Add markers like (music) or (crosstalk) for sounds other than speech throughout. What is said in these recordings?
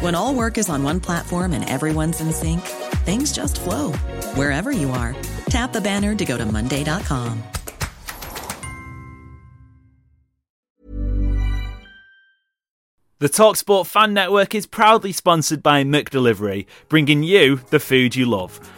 When all work is on one platform and everyone's in sync, things just flow wherever you are. Tap the banner to go to Monday.com. The Talksport Fan Network is proudly sponsored by McDelivery, bringing you the food you love.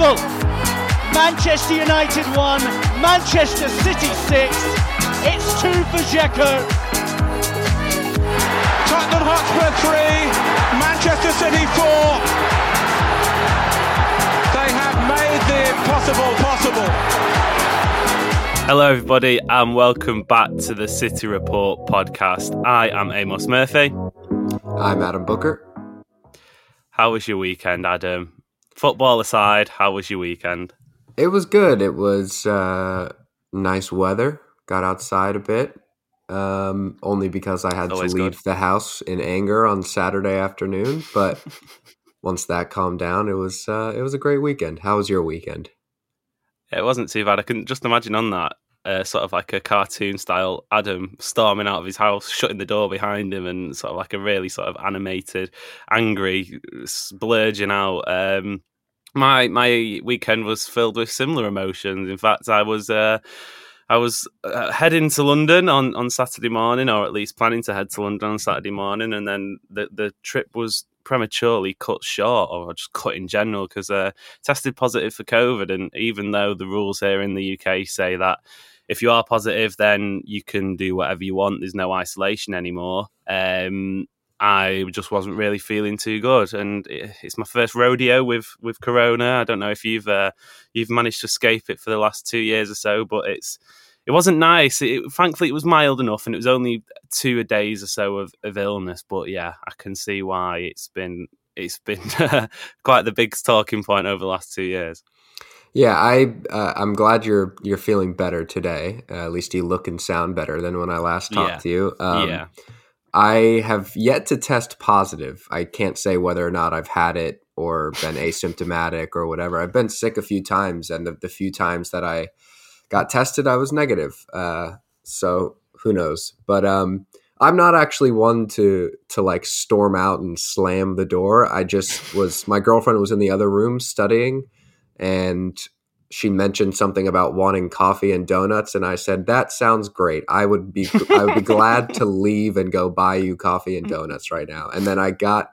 Unbelievable! Manchester United 1, Manchester City 6. It's 2 for Dzeko. Tottenham Hotspur 3, Manchester City 4. They have made the impossible possible. Hello, everybody, and welcome back to the City Report podcast. I am Amos Murphy. I'm Adam Booker. How was your weekend, Adam? Football aside, how was your weekend? It was good. It was uh, nice weather. Got outside a bit, um, only because I had to leave good. the house in anger on Saturday afternoon. But (laughs) once that calmed down, it was uh, it was a great weekend. How was your weekend? It wasn't too bad. I can just imagine on that, uh, sort of like a cartoon style Adam storming out of his house, shutting the door behind him, and sort of like a really sort of animated, angry, splurging out. Um, my my weekend was filled with similar emotions. In fact, I was. Uh, I was uh, heading to London on, on Saturday morning, or at least planning to head to London on Saturday morning, and then the, the trip was prematurely cut short, or just cut in general, because uh, tested positive for COVID. And even though the rules here in the UK say that if you are positive, then you can do whatever you want, there's no isolation anymore. Um, I just wasn't really feeling too good, and it's my first rodeo with with Corona. I don't know if you've uh, you've managed to escape it for the last two years or so, but it's it wasn't nice. It, thankfully, it was mild enough, and it was only two days or so of, of illness. But yeah, I can see why it's been it's been (laughs) quite the big talking point over the last two years. Yeah, I uh, I'm glad you're you're feeling better today. Uh, at least you look and sound better than when I last talked Yeah. to you. Um, yeah, I have yet to test positive. I can't say whether or not I've had it or been asymptomatic or whatever. I've been sick a few times, and the, the few times that I got tested, I was negative. Uh, so who knows? But um, I'm not actually one to to like storm out and slam the door. I just was. My girlfriend was in the other room studying, and she mentioned something about wanting coffee and donuts and I said that sounds great. I would be I would be (laughs) glad to leave and go buy you coffee and donuts right now. And then I got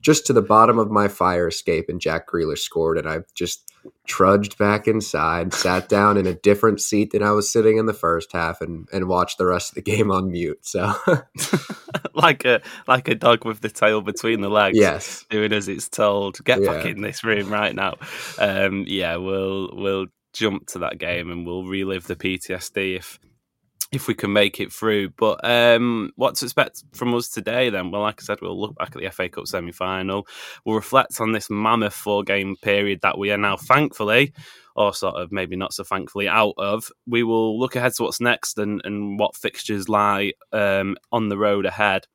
just to the bottom of my fire escape and Jack Grealish scored and I just trudged back inside, sat down in a different seat than I was sitting in the first half and and watched the rest of the game on mute. So (laughs) (laughs) like a like a dog with the tail between the legs. yes. doing as it's told. Get back in this room right now. Um, yeah, we'll we'll jump to that game and we'll relive the PTSD if if we can make it through. But um, what to expect from us today then? Well, like I said, we'll look back at the FA Cup semi final. We'll reflect on this mammoth four game period that we are now thankfully, or sort of maybe not so thankfully, out of. We will look ahead to what's next and, and what fixtures lie um, on the road ahead.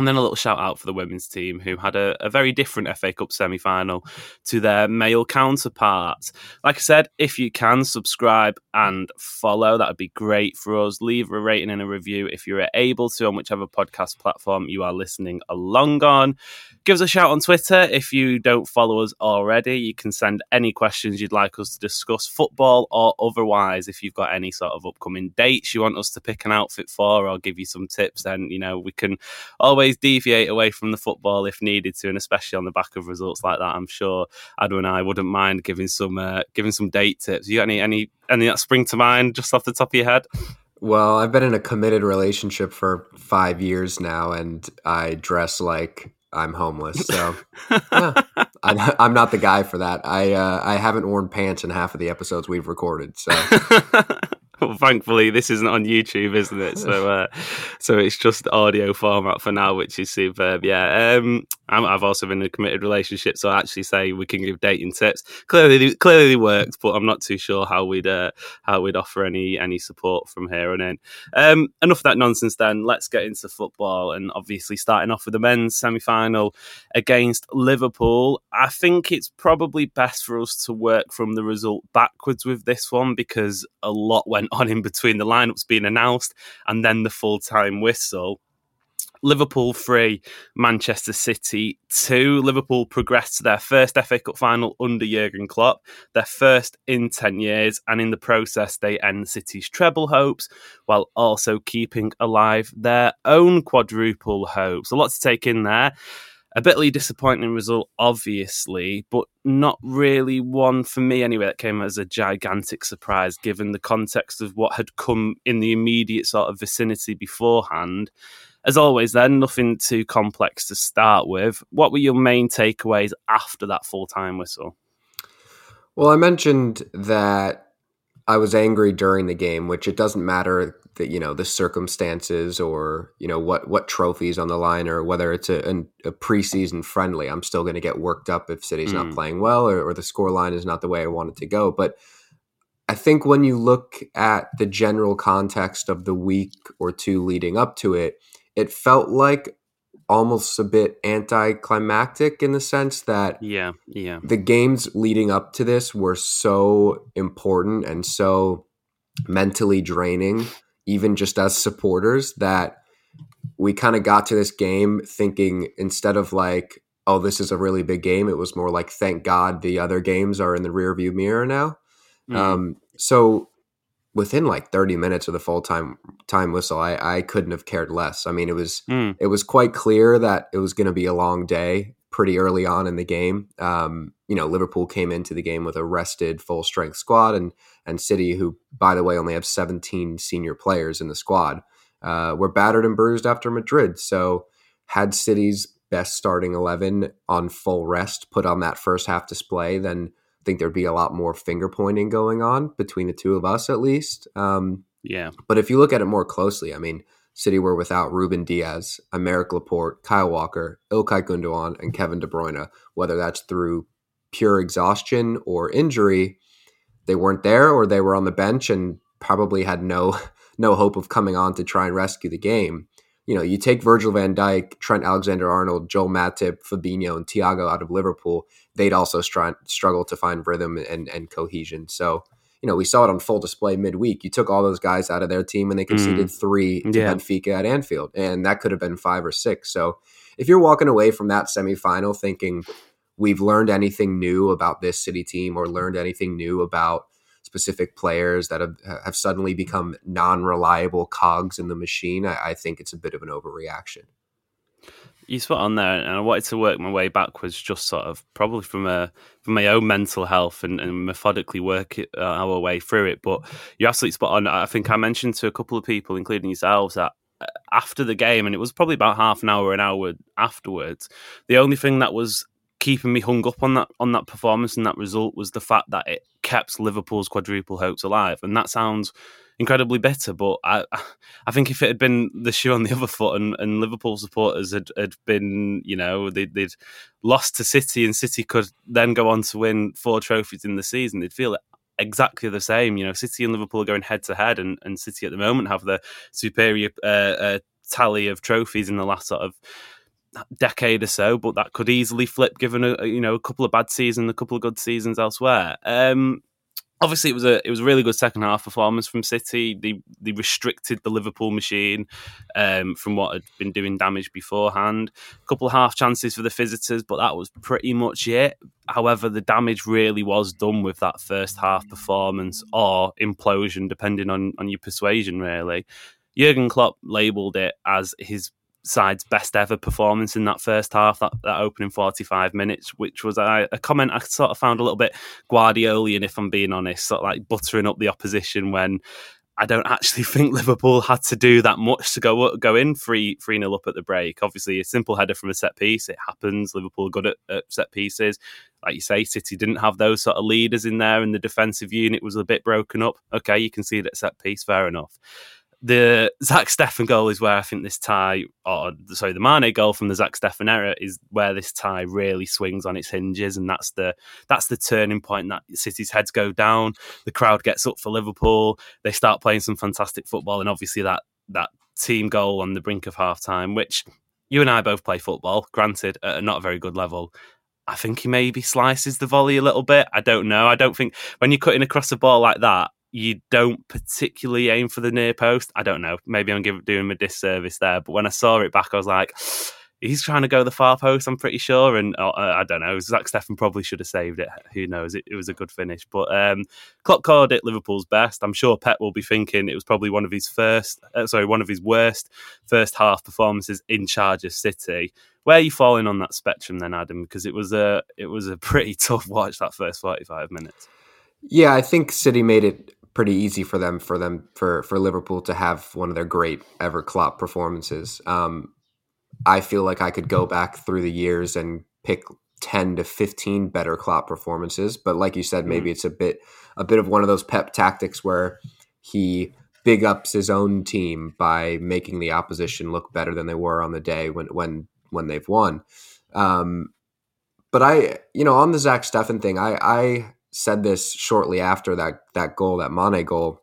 And then a little shout out for the women's team who had a, a very different FA Cup semi final to their male counterparts. Like I said, if you can subscribe and follow, that would be great for us. Leave a rating and a review if you're able to on whichever podcast platform you are listening along on. Give us a shout on Twitter if you don't follow us already. You can send any questions you'd like us to discuss, football or otherwise. If you've got any sort of upcoming dates you want us to pick an outfit for or give you some tips, then you know we can always deviate away from the football if needed to, and especially on the back of results like that. I'm sure Adu and I wouldn't mind giving some uh, giving some date tips. You got any any any that spring to mind just off the top of your head? Well, I've been in a committed relationship for five years now, and I dress like I'm homeless. So (laughs) yeah, I, I'm not the guy for that. I uh, I haven't worn pants in half of the episodes we've recorded. So (laughs) well, thankfully, this isn't on YouTube, isn't it? So, uh, so it's just audio format for now, which is superb. Yeah, um, i have also been in a committed relationship, so I actually say we can give dating tips. Clearly, clearly worked, but I'm not too sure how we'd uh, how we'd offer any any support from here on in. Um, enough of that nonsense. Then let's get into football, and obviously starting off with the men's semi final against Liverpool. I think it's probably best for us to work from the result backwards with this one because a lot went on in between the lineups being announced and then the full time whistle. Liverpool three, Manchester City two. Liverpool progressed to their first FA Cup final under Jurgen Klopp, their first in 10 years, and in the process, they end City's treble hopes while also keeping alive their own quadruple hopes. A lot to take in there a bitly disappointing result, obviously, but not really one for me anyway that came as a gigantic surprise given the context of what had come in the immediate sort of vicinity beforehand. As always, then, nothing too complex to start with. What were your main takeaways after that full time whistle? Well, I mentioned that I was angry during the game, which it doesn't matter that you know the circumstances or you know what what trophies on the line or whether it's a, a preseason friendly. I'm still going to get worked up if City's mm. not playing well or, or the score line is not the way I want it to go. But I think when you look at the general context of the week or two leading up to it, it felt like almost a bit anticlimactic in the sense that yeah yeah the games leading up to this were so important and so mentally draining even just as supporters that we kind of got to this game thinking instead of like oh this is a really big game it was more like thank god the other games are in the rear view mirror now mm. um, so within like 30 minutes of the full time time whistle I, I couldn't have cared less i mean it was mm. it was quite clear that it was going to be a long day pretty early on in the game um, you know liverpool came into the game with a rested full strength squad and and city who by the way only have 17 senior players in the squad uh, were battered and bruised after madrid so had city's best starting 11 on full rest put on that first half display then I think there'd be a lot more finger pointing going on between the two of us, at least. Um, yeah. But if you look at it more closely, I mean, City were without Ruben Dias, Aymeric Laporte, Kyle Walker, Ilkay Gundogan, and Kevin De Bruyne. Whether that's through pure exhaustion or injury, they weren't there, or they were on the bench and probably had no (laughs) no hope of coming on to try and rescue the game you know, you take Virgil van Dijk, Trent Alexander Arnold, Joel Matip, Fabinho, and Thiago out of Liverpool, they'd also str- struggle to find rhythm and, and cohesion. So, you know, we saw it on full display midweek. You took all those guys out of their team and they conceded mm. three to yeah. Benfica at Anfield, and that could have been five or six. So, if you're walking away from that semifinal thinking we've learned anything new about this city team or learned anything new about specific players that have, have suddenly become non-reliable cogs in the machine, I, I think it's a bit of an overreaction. You spot on there, and I wanted to work my way backwards, just sort of probably from a from my own mental health and, and methodically work it, uh, our way through it. But you're absolutely spot on. I think I mentioned to a couple of people, including yourselves, that uh, after the game, and it was probably about half an hour, an hour afterwards, the only thing that was keeping me hung up on that on that performance and that result was the fact that it kept Liverpool's quadruple hopes alive, and that sounds incredibly bitter. But I, (laughs) I think if it had been the shoe on the (laughs) other foot, and, and Liverpool supporters had, had been, you know, they'd, they'd lost to City, and City could then go on to win four trophies in the season, they'd feel exactly the same. You know, City and Liverpool are going head to head, and and City at the moment have the superior uh, uh, tally of trophies in the last sort of decade or so, but that could easily flip given a you know a couple of bad seasons, a couple of good seasons elsewhere. Um, obviously, it was a it was a really good second half performance from City. They they restricted the Liverpool machine um, from what had been doing damage beforehand. A couple of half chances for the visitors, but that was pretty much it. However, the damage really was done with that first half performance or implosion, depending on on your persuasion. Really, Jurgen Klopp labelled it as his side's best ever performance in that first half, that, that opening 45 minutes, which was a, a comment I sort of found a little bit Guardiolian, if I'm being honest, sort of like buttering up the opposition when I don't actually (laughs) think Liverpool had to do that much to go go in three three nil up at the break. Obviously, a simple header from a set piece, it happens. Liverpool good at, at set pieces. Like you say, City didn't have those sort of leaders in there, and the defensive unit was a bit broken up. Okay, you can see it at set piece, fair enough the Zach Steffen goal is where I think this tie, or sorry, the Mane goal from the Zach Steffen era is where this tie really swings on its hinges, and that's the that's the turning point. That City's heads go down, the crowd gets up for Liverpool, they start playing some fantastic football, and obviously that that team goal on the brink of half time, which you and I both play football, granted at not a very good level. I think he maybe slices the volley a little bit. I don't know. I don't think when you're cutting across a ball like that, you don't particularly aim for the near post. I don't know. Maybe I'm giving, doing him a disservice there. But when I saw it back, I was like, he's trying to go the far post, I'm pretty sure. And uh, I don't know. Zach Steffen probably should have saved it. Who knows? It, it was a good finish. But um, Klopp called it Liverpool's best. I'm sure Pep will be thinking it was probably one of his first, uh, sorry, one of his worst first half performances in charge of City. Where are you falling on that spectrum then, Adam? Because it was a it was a pretty (laughs) tough watch that first 45 minutes. Yeah, I think City made it pretty easy for them for them for for Liverpool to have one of their great ever Klopp performances. Um, I feel like I could go back through the years and pick 10 to 15 better Klopp performances, but like you said, maybe mm. it's a bit a bit of one of those pep tactics where he big ups his own team by making the opposition look better than they were on the day when when when they've won. Um, but I, you know, on the Zach Steffen thing, I I said this shortly after that that goal, that Mane goal,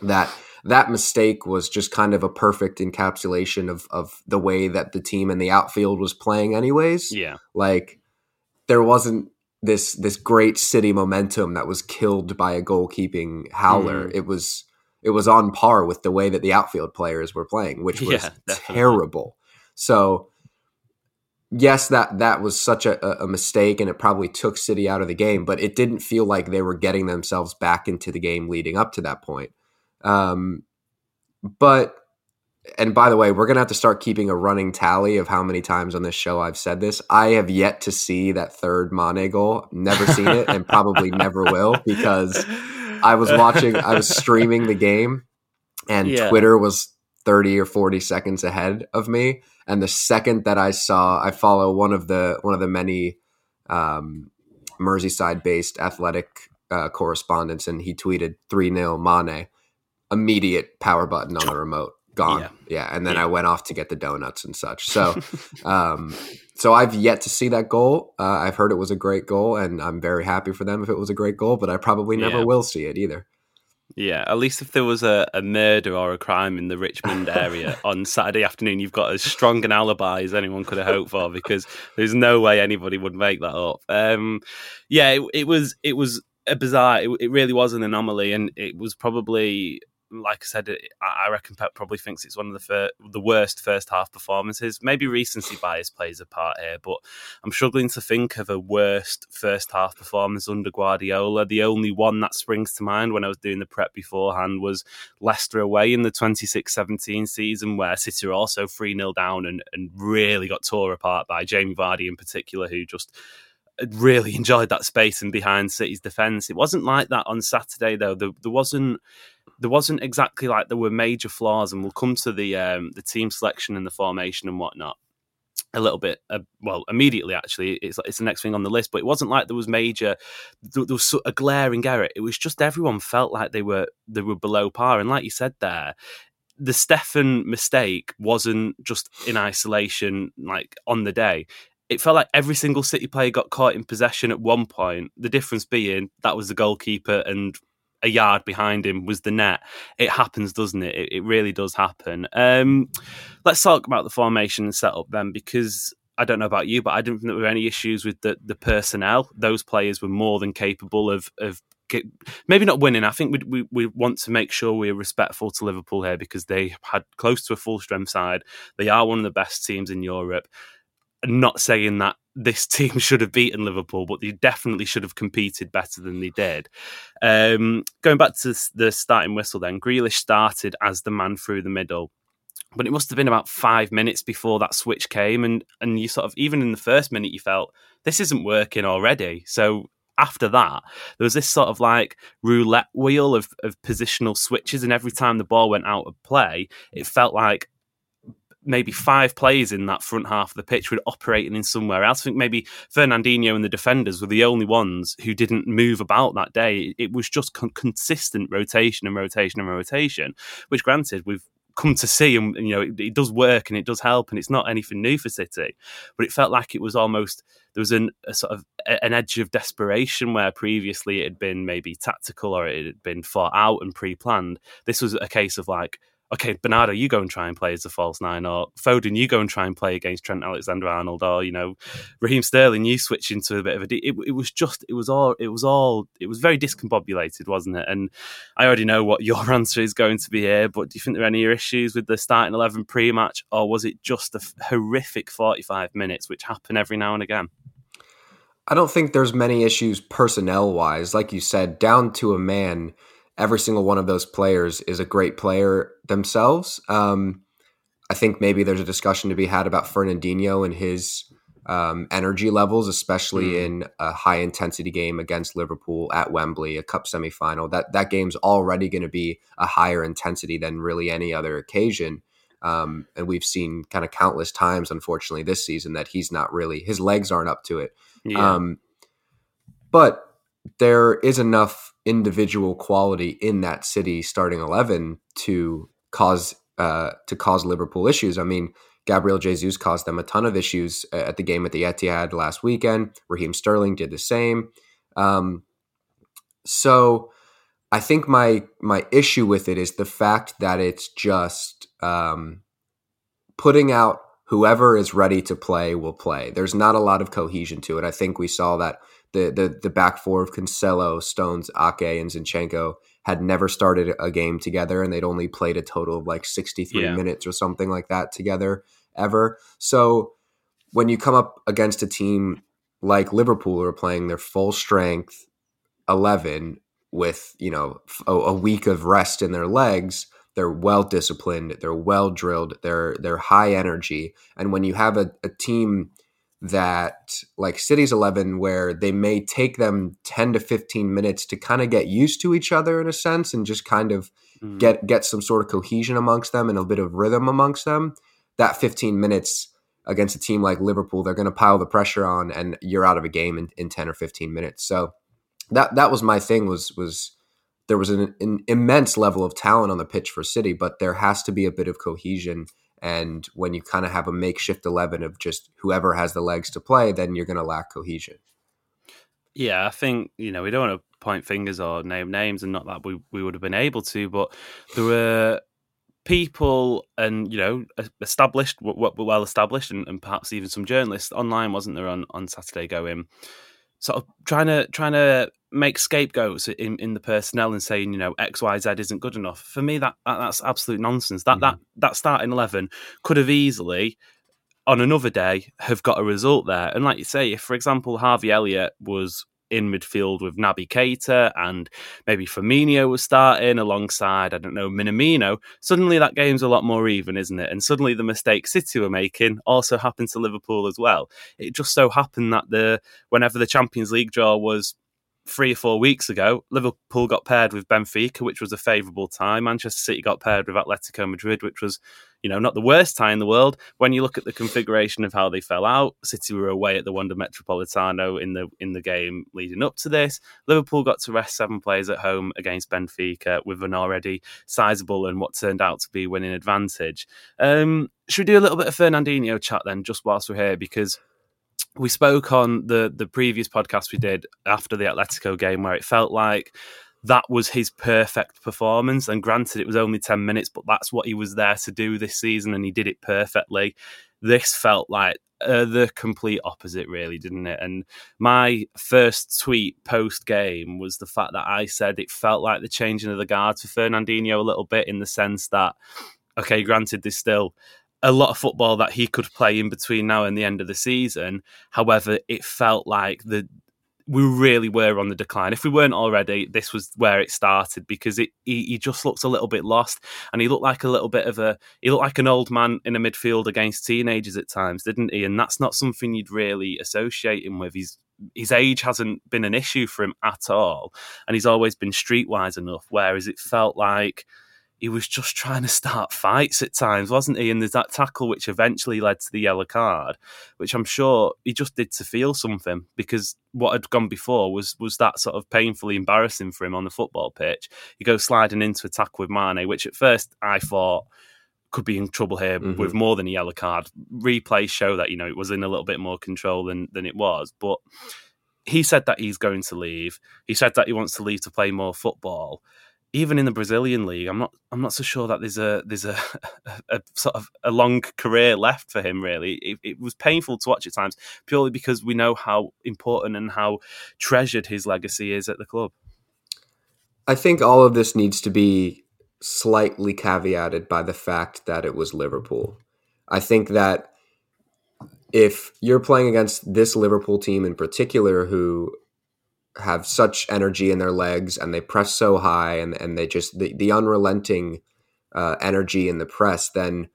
that that mistake was just kind of a perfect encapsulation of of the way that the team in the outfield was playing anyways. Yeah. Like there wasn't this this great city momentum that was killed by a goalkeeping howler. Mm. It was it was on par with the way that the outfield players were playing, which was yeah, terrible. So yes, that that was such a, a, mistake, and it probably took City out of the game. But it didn't feel like they were getting themselves back into the game leading up to that point. Um, but and by the way, we're gonna have to start keeping a running tally of how many times on this show I've said this. I have yet to see that third Mane goal. Never seen it, and probably never will because I was watching. I was (laughs) streaming the game, and yeah. Twitter was 30 or 40 seconds ahead of me and the second that i saw i follow one of the one of the many um, merseyside based athletic uh, correspondents and he tweeted 3-0 mane immediate power button on the remote gone yeah, yeah. and then yeah. i went off to get the donuts and such so (laughs) um, so i've yet to see that goal uh, i've heard it was a great goal and i'm very happy for them if it was a great goal but i probably never yeah. will see it either yeah, at least if there was a, a murder or a crime in the Richmond area (laughs) on Saturday afternoon, you've got as strong an alibi as anyone could have hoped for because there's no way anybody would make that up. Um, yeah, it, it, was it was a bizarre. It, it really was an anomaly, and it was probably like I said, I reckon Pep probably thinks it's one of the fir- the worst first half performances. Maybe recency bias plays a part here, but I'm struggling to think of a worst first half performance under Guardiola. The only one that springs to mind when I was doing the prep beforehand was Leicester away in the 26-17 season, where City were also 3 0 down and, and really got tore apart by Jamie Vardy in particular, who just really (laughs) enjoyed that space and behind City's defence. It wasn't like that on Saturday though. There, there, wasn't there wasn't exactly like there were major flaws, and we'll come to the um, the team selection and the formation and whatnot a little bit. Uh, well, immediately actually, it's it's the next thing on the list. But it wasn't like there was major. There, there was a glaring error. It was just everyone felt like they were they were below par, and like you said there, the Steffen mistake wasn't just in isolation, like on the day it felt like every single City player got caught in possession at one point. The difference being that was the goalkeeper and a yard behind him was the net. It happens, doesn't it? It, it really does happen. Um, let's talk about the formation and setup then, because I don't know about you, but I didn't think there were any issues with the, the personnel. Those players were more than capable of of get, maybe not winning. I think we, we we want to make sure we're respectful to Liverpool here because they had close to a full strength side. They are one of the best teams in Europe. Not saying that this (laughs) team should have beaten Liverpool, but they definitely should have competed better than they did. Um, going back to the starting whistle, then Grealish started as the man through the middle but it must have been about five minutes before that switch came and and you sort of even in the first minute you felt this isn't working already so after that there was this sort of like roulette wheel of, of positional switches and every time the ball went out of play it felt like maybe five players in that front half of the pitch were operating in somewhere else. I think maybe Fernandinho and the defenders were the only ones who didn't move about that day. It was just con- consistent rotation and rotation and rotation, which granted, we've come to see and you know it, it, does work and it does help and it's not anything new for city but it felt like it was almost there was an, a sort of an edge of desperation where previously it had been maybe tactical or it had been thought out and pre-planned this was a case of like okay, Bernardo, you go and try and play as a false nine, or Foden, you go and try and play against Trent Alexander Arnold, or you know, Raheem Sterling, you switch into a bit of a. It, it was just, it was all, it was all, it was very discombobulated, wasn't it? And I already know what (laughs) your answer is going to be here, but do you think there are any issues with the starting eleven pre-match, or was it just a horrific forty-five minutes, which happen every now and again? I don't think there's many issues personnel wise. Like you said, down to a man every single one of those players is a great player themselves. Um, I think maybe there's a discussion to be had about Fernandinho and his um, energy levels, especially mm. in a high intensity game against Liverpool at Wembley, a cup semifinal. That that game's already going to be a higher intensity than really any other occasion. Um, and we've seen kind of countless times, unfortunately, this season that he's not really his legs aren't up to it. Yeah. Um, but there is enough individual quality in that city starting 11 to cause uh, to cause Liverpool issues. I mean, Gabriel Jesus caused them a ton of issues at the game at the Etihad last weekend. Raheem Sterling did the same. Um, so I think my my issue with it is the fact that it's just um, putting out whoever is ready to play will play. There's not a lot of cohesion to it. I think we saw that the the the back four of Cancelo, Stones, Ake, and Zinchenko had never started a game together, and they'd only played a total of like 63 yeah. minutes or something like that together ever. So when you come up against a team like Liverpool, who are playing their full strength 11 with you know a, a week of rest in their legs, they're well disciplined, they're well drilled, they're they're high energy, and when you have a, a team that like City's 11 where they may take them 10 to 15 minutes to kind of get used to each other in a sense and just kind of mm. get get some sort of cohesion amongst them and a bit of rhythm amongst them that 15 minutes against a team like Liverpool they're going to pile the pressure on and you're out of a game in, in 10 or 15 minutes so that that was my thing was was there was an, an immense level of talent on the pitch for City but there has to be a bit of cohesion and when you kind of have a makeshift 11 of just whoever has the legs to play, then you're going to lack cohesion. Yeah, I think, you know, we don't want to point fingers or name names, and not that we, we would have been able to, but there were people and, you know, established, well established, and, and perhaps even some journalists online, wasn't there, on, on Saturday going, sort of trying to trying to make scapegoats in, in the personnel and saying you know X Y Z isn't good enough. For me, that, that that's absolute nonsense. That mm-hmm. that that starting eleven could have easily on another day have got a result there. And like you say, if for example Harvey Elliott was in midfield with Naby Keita and maybe Firmino was starting alongside, I don't know, Minamino, suddenly that game's a lot more even, isn't it? And suddenly the mistakes City were making also happened to Liverpool as well. It just so happened that the whenever the Champions League draw was three or four weeks ago, Liverpool got paired with Benfica, which was a favourable tie. Manchester City got paired with Atletico Madrid, which was, you know, not the worst tie in the world. When you look at the configuration of how they fell out, City were away at the Wanda Metropolitano in the in the game leading up to this. Liverpool got to rest seven players at home against Benfica with an already sizable and what turned out to be winning advantage. Um, should we do a little bit of Fernandinho chat then, just whilst we're here, because we spoke on the the previous podcast we did after the Atletico game where it felt like that was his perfect performance. And granted, it was only 10 minutes, but that's what he was there to do this season, and he did it perfectly. This felt like uh, the complete opposite, really, didn't it? And my first tweet post game was the fact that I said it felt like the changing of the guard for Fernandinho a little bit in the sense that, okay, granted, there's still a lot of football that he could play in between now and the end of the season. However, it felt like the we really were on the decline. If we weren't already, this was where it started because it he, he, just looked a little bit lost, and he looked like a little bit of a he looked like an old man in a midfield against teenagers at times, didn't he? And that's not something you'd really associate him with. He's his age hasn't been an issue for him at all, and he's always been streetwise enough. Whereas it felt like he was just trying to start fights at times, wasn't he? And there's that tackle which eventually led to the yellow card, which I'm sure he just did to feel something because what had gone before was was that sort of painfully embarrassing for him on the football pitch. He goes sliding into a tackle with Mane, which at first I thought could be in trouble here mm-hmm. with more than a yellow card. Replays show that you know it was in a little bit more control than than it was, but he said that he's going to leave. He said that he wants to leave to play more football even in the Brazilian league, I'm not I'm not so sure that there's a there's a, a, (laughs) a sort of a long career left for him. Really, it, it, was painful to watch at times, purely because we know how important and how treasured his legacy is at the club. I think all of this needs to be slightly caveated by the fact that it was Liverpool. I think that if you're playing against this Liverpool team in particular, who have such energy in their legs and they press so high and, and they just the, the unrelenting uh, energy in the press, then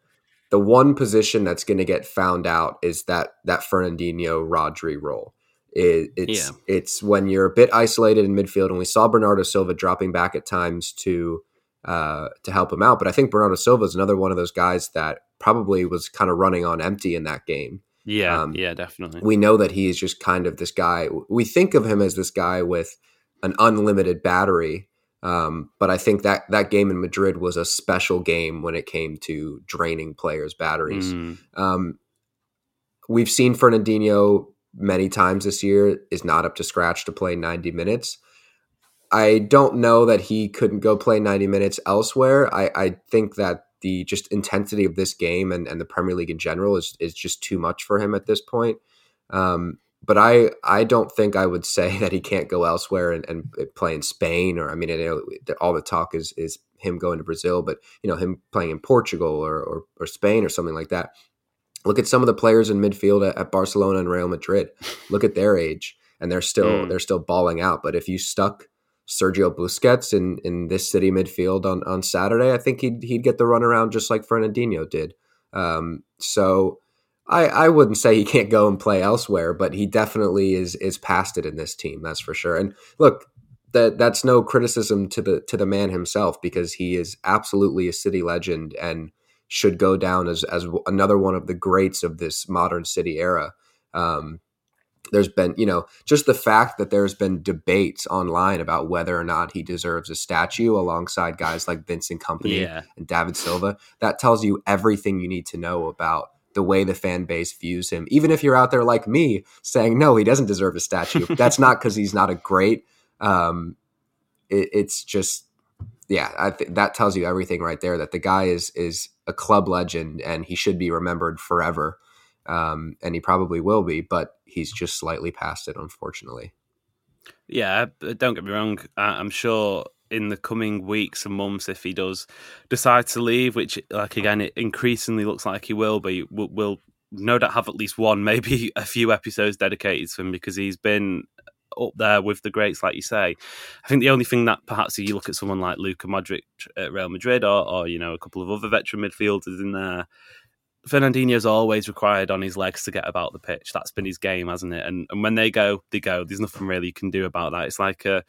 the one position that's going to get found out is that that Fernandinho Rodri role. It, it's yeah. it's when you're a bit isolated in midfield, and we saw Bernardo Silva dropping back at times to uh, to help him out. But I think Bernardo Silva is another one of those guys that probably was kind of running on empty in that game. Yeah, um, yeah, definitely. We know that he is just kind of this guy. We think of him as this guy with an unlimited battery, um, but I think that that game in Madrid was a special game when it came to draining players' batteries. Mm. Um, we've seen Fernandinho many times this year is not up to scratch to play 90 minutes. I don't know that he couldn't go play 90 minutes elsewhere. I, I think that the just intensity of this game and, and the Premier League in general is is just too much for him at this point. Um, but I I don't think I would (laughs) say that he can't go elsewhere and, and play in Spain or I mean I know all the talk is is him going to Brazil, but you know him playing in Portugal or, or, or Spain or something like that. Look at some of the players in midfield at, at Barcelona and Real Madrid. Look at their age, and they're still mm. they're still balling out. But if you stuck Sergio Busquets in, in this city midfield on, on Saturday, I think he'd he'd get the runaround just like Fernandinho did. Um, so I, I wouldn't say he can't go and play elsewhere, but he definitely is is past it in this team, that's for sure. And look, that that's no criticism to the to the man himself because he is absolutely a city legend and should go down as as another one of the greats of this modern city era. Um, there's been, you know, just the fact that there's been debates online about whether or not he deserves a statue alongside guys like Vincent Kompany yeah. and David Silva. That tells you everything you need to know about the way the fan base views him. Even if you're out there like me saying, no, he doesn't deserve a statue, (laughs) that's not because he's not a great. Um, it, it's just, yeah, I th- that tells you everything right there. That the guy is is a club legend and he should be remembered forever um, and he probably will be, but he's just slightly past it, unfortunately. Yeah, don't get me wrong. I'm sure in the coming weeks and months, if he does decide to leave, which, like again, it increasingly looks like he will be, we'll, we'll no doubt have at least one, (laughs) maybe a few episodes dedicated to him because he's been up there with the greats, like you say. I think the only thing that perhaps if you look at someone like Luka Modric at Real Madrid or, or you know a couple of other veteran midfielders in there, Fernandinho's always required on his legs to get about the pitch. That's been his game, hasn't it? And and when they go, they go. There's nothing really you can do about that. It's like a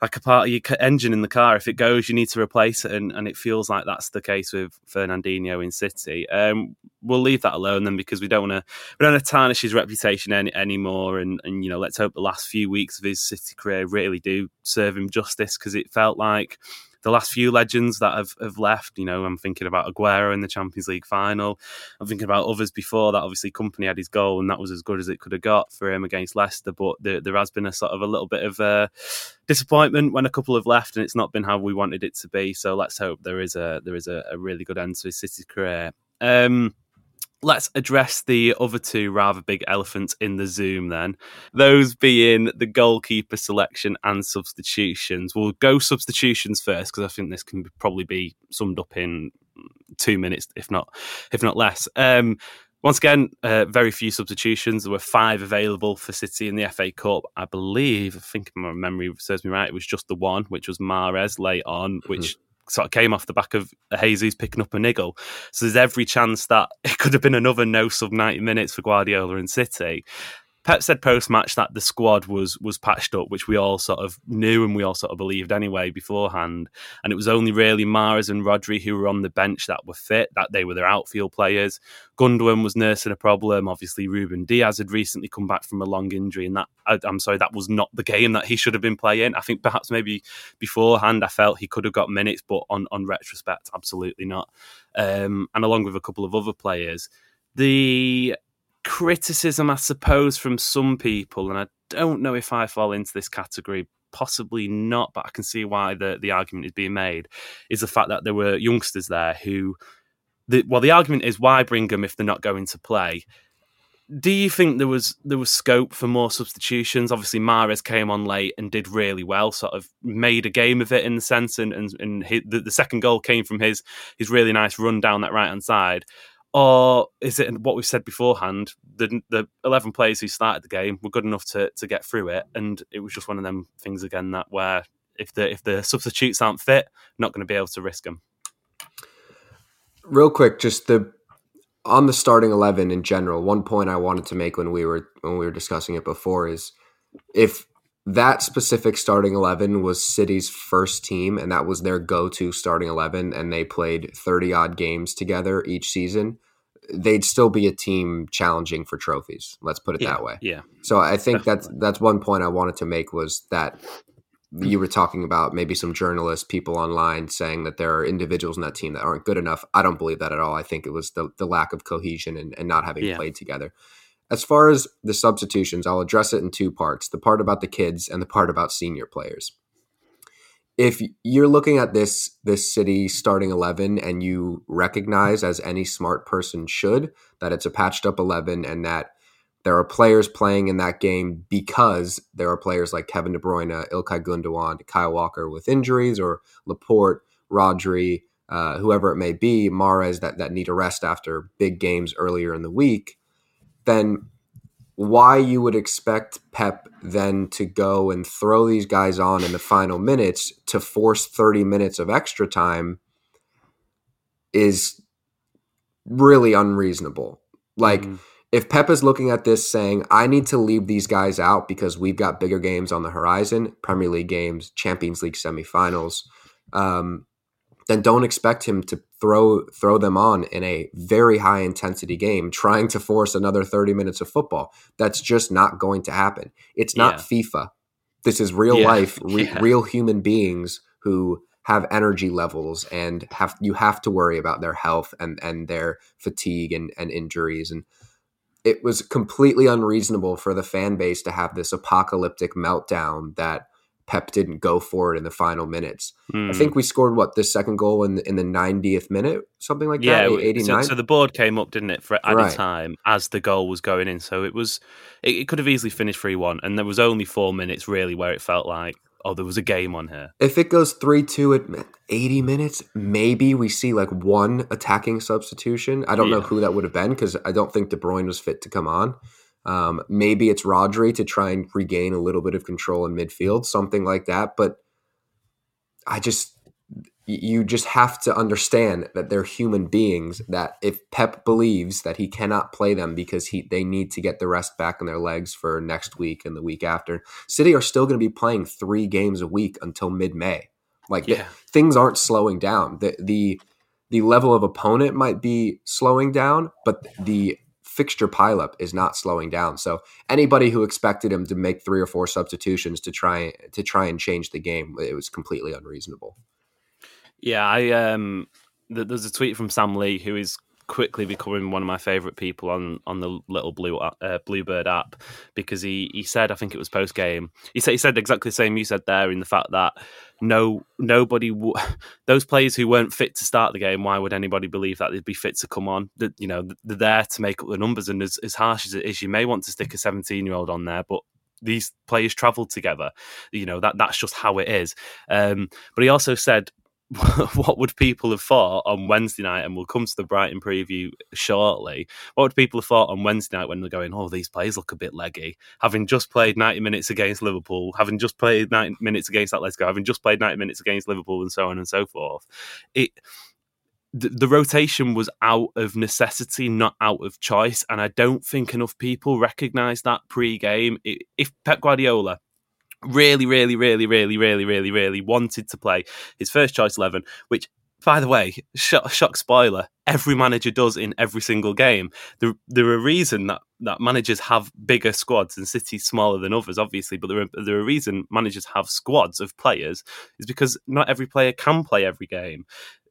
like a part of your engine in the car. If it goes, you need to replace it, and, and it feels like that's the case with Fernandinho in City. Um, we'll leave that alone then because we don't want to we don't want to tarnish his reputation any, anymore. And and you know, let's hope the last few weeks of his City career really do serve him justice because it felt like the last few legends that have, have left. You know, I'm thinking about Aguero in the Champions League final. I'm thinking about others before that. Obviously, Kompany had his goal, and that was as good as it could have got for him against Leicester. But there, there has been a sort of a little bit of a disappointment when a couple have left, and it's not been how we wanted it to be. So let's hope there is a there is a, a really good end to his City career. Um, let's address the other two rather big elephants in the Zoom then. Those being the goalkeeper selection and substitutions. We'll go substitutions first because I think this can probably be summed up in two minutes, if not if not less. Um, once again, uh, very few substitutions. There were five available for City in the FA Cup. I believe, I think my memory serves me right, it was just the one, which was Mahrez late on, which sort of came off the back of Jesus picking up a niggle. So there's every chance that (laughs) it could have been another no sub 90 minutes for Guardiola and City. Pep said post match that the squad was was patched up, which we all sort of knew and we all sort of believed anyway beforehand. And it was only really Mahrez and Rodri who were on the bench that were fit, that they were their outfield players. Gundogan was nursing a problem. Obviously, Ruben Dias had recently come back from a long injury, and that I, am sorry, that was not the game that he should have been playing. I think perhaps maybe beforehand I felt he could have got minutes, but on on retrospect, absolutely not. Um, and along with a couple of other players, the criticism, I suppose, from some people, and I don't know if I fall into this category. Possibly not, but I can see why the, the argument is being made. Is the fact that there were youngsters there who, the, well, the argument is why bring them if they're not going to play. Do you think there was there was scope for more substitutions? Obviously, Mahrez came on late and did really well, sort of made a game of it in the sense, and and, and the, the second goal came from his his really nice run down that right hand side or is it what we've said beforehand? The the eleven players who started the game were good enough to to get through it, and it was just one of them things again that where if the if the substitutes aren't fit, not going to be able to risk them. Real quick, just the on the starting eleven in general. One point I wanted to make when we were when we were discussing it before is if that specific starting 11 was City's first team, and that was their go to starting 11, and they played 30 odd games together each season, they'd still be a team challenging for trophies. Let's put it yeah, that way. Yeah. So I think Definitely. that's that's one point I wanted to make was that you were talking about maybe some journalists, people online saying that there are individuals in that team that aren't good enough. I don't believe that at all. I think it was the, the lack of cohesion and, and not having yeah. played together. As far as the substitutions, I'll address it in two parts the part about the kids and the part about senior players. If you're looking at this this city starting 11 and you recognize as any smart person should that it's a patched up 11 and that there are players playing in that game because there are players like Kevin De Bruyne, Ilkay Gundogan, Kyle Walker with injuries or Laporte, Rodri, uh, whoever it may be, Mahrez that, that need a rest after big games earlier in the week then why you would expect Pep then to go and throw these guys on in the final minutes to force 30 minutes of extra time is really unreasonable. Like, mm. if Pep is looking at this saying, I need to leave these guys out because we've got bigger games on the horizon, Premier League games, Champions League semifinals, um, then don't expect him to throw throw them on in a very high intensity game trying to force another 30 minutes of football that's just not going to happen it's not yeah. fifa this is real yeah. life (laughs) re- yeah. real human beings who have energy levels and have you have to worry about their health and and their fatigue and and injuries and it was completely unreasonable for the fan base to have this apocalyptic meltdown that Pep didn't go for it in the final minutes. Mm. I think hmm. we scored what the second goal in in the 90th minute, something like yeah, that. 89. So, so, the board came up, didn't it, for at right. a time as the goal was going in. So it was it, it could have easily finished three one, and there was only four minutes really where it felt like oh there was a game on here. If it goes three two at 80 minutes, maybe we see like one attacking substitution. I don't yeah. know who that would have been because I don't think De Bruyne was fit to come on. Um, maybe it's Rodri to try and regain a little bit of control in midfield, something like that. But I just, you just have to understand that they're human beings. That if Pep believes that he cannot play them because he they need to get the rest back in their legs for next week and the week after, City are still going to be playing three games a week until mid May. Like yeah. things aren't slowing down. The the the level of opponent might be slowing down, but the fixture pileup is not slowing down. So anybody who expected him to make three or four substitutions to try to try and change the game, it was completely unreasonable. Yeah, I um, th- there's a tweet from Sam Lee who is quickly becoming one of my favorite people on on the little blue uh, bluebird app because he he said I think it was post game he said he said exactly the same you said there in the fact that no nobody w- (laughs) those players who weren't fit to start the game why would anybody believe that they'd be fit to come on? That you know they're there to make up the numbers and as, as harsh as it is you may want to stick a 17 year old on there but these players traveled together. You know that that's just how it is. Um, but he also said (laughs) what would people have thought on Wednesday night? And we'll come to the Brighton preview shortly. What would people have thought on Wednesday night when they're going, oh, these players look a bit leggy? Having just played 90 minutes against Liverpool, having just played 90 minutes against Atletico, having just played 90 minutes against Liverpool, and so on and so forth. It the, the rotation was out of necessity, not out of choice. And I don't think enough people recognise that pre game. If Pep Guardiola really, really, really, really, really, really, really wanted to play his first choice 11, which, by the way, shock, shock spoiler, every manager does in every single game. There, there are reason that, that managers have bigger squads and City's smaller than others, obviously, but there are, there are reason managers have squads of players is because not every player can play every game.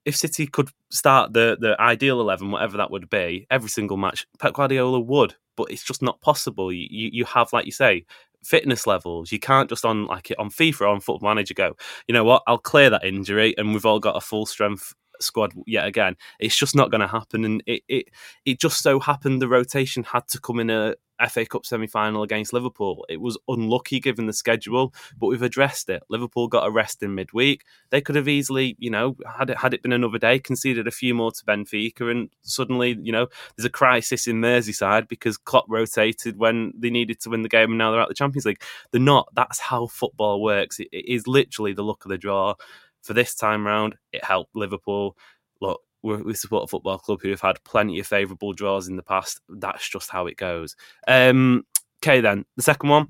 If City could start the, the ideal 11, whatever that would be, every single match, Pep Guardiola would but it's just not possible. You, you have, like you say, fitness levels. You can't just on like on FIFA or on Football Manager go, you know what, I'll clear that injury and we've all got a full strength squad yet again. It's just not going to happen. And it, it it just so happened the rotation had to come in a FA Cup semi final against Liverpool. It was unlucky given the schedule, but we've addressed it. Liverpool got a rest in midweek. They could have easily, you know, had it had it been another day, conceded a few more to Benfica, and suddenly, you know, there's a crisis in Merseyside because Klopp rotated when they needed to win the game, and now they're out the Champions League. They're not. That's how football works. it, it is literally the luck of the draw. For this time round, it helped Liverpool. Look, we support a football club who have had plenty of favourable draws in the past. That's just how it goes. Um, okay, then the second one,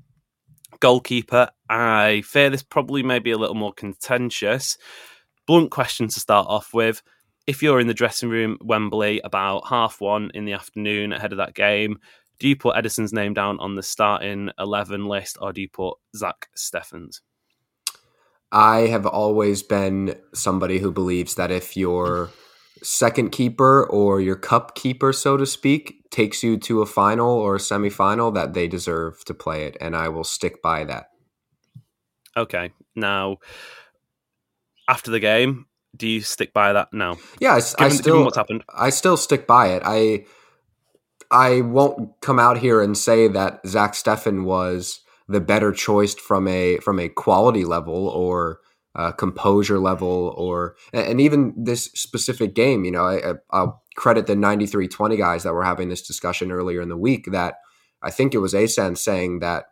goalkeeper. I fear this probably may be a little more contentious. Blunt question to start off with. If you're in the dressing room, Wembley, about half one in the afternoon ahead of that game, do you put Ederson's name down on the starting 11 list or do you put Zach Steffens? I have always been somebody who believes that if your second keeper or your cup keeper, so to speak, takes you to a final or a semifinal, that they deserve to play it. And I will stick by that. Okay. Now, after the game, do you stick by that now? Yeah, I, given, I still what's happened. I still stick by it. I I won't come out here and say that Zach Steffen was the better choice from a from a quality level or uh, composure level or and even this specific game you know I, i'll credit the 9320 guys that were having this discussion earlier in the week that i think it was asen saying that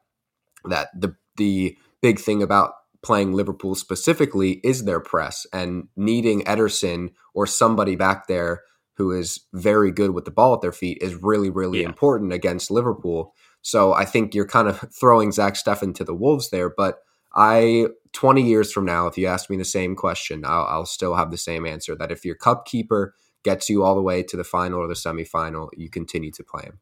that the the big thing about playing liverpool specifically is their press and needing ederson or somebody back there who is very good with the ball at their feet is really really yeah. important against liverpool so I think you're kind of (laughs) throwing Zach Steffen to the wolves there. But I, 20 years from now, if you ask me the same question, I'll, I'll still have the same answer that if your cup keeper gets you all the way to the final or the semifinal, you continue to play him.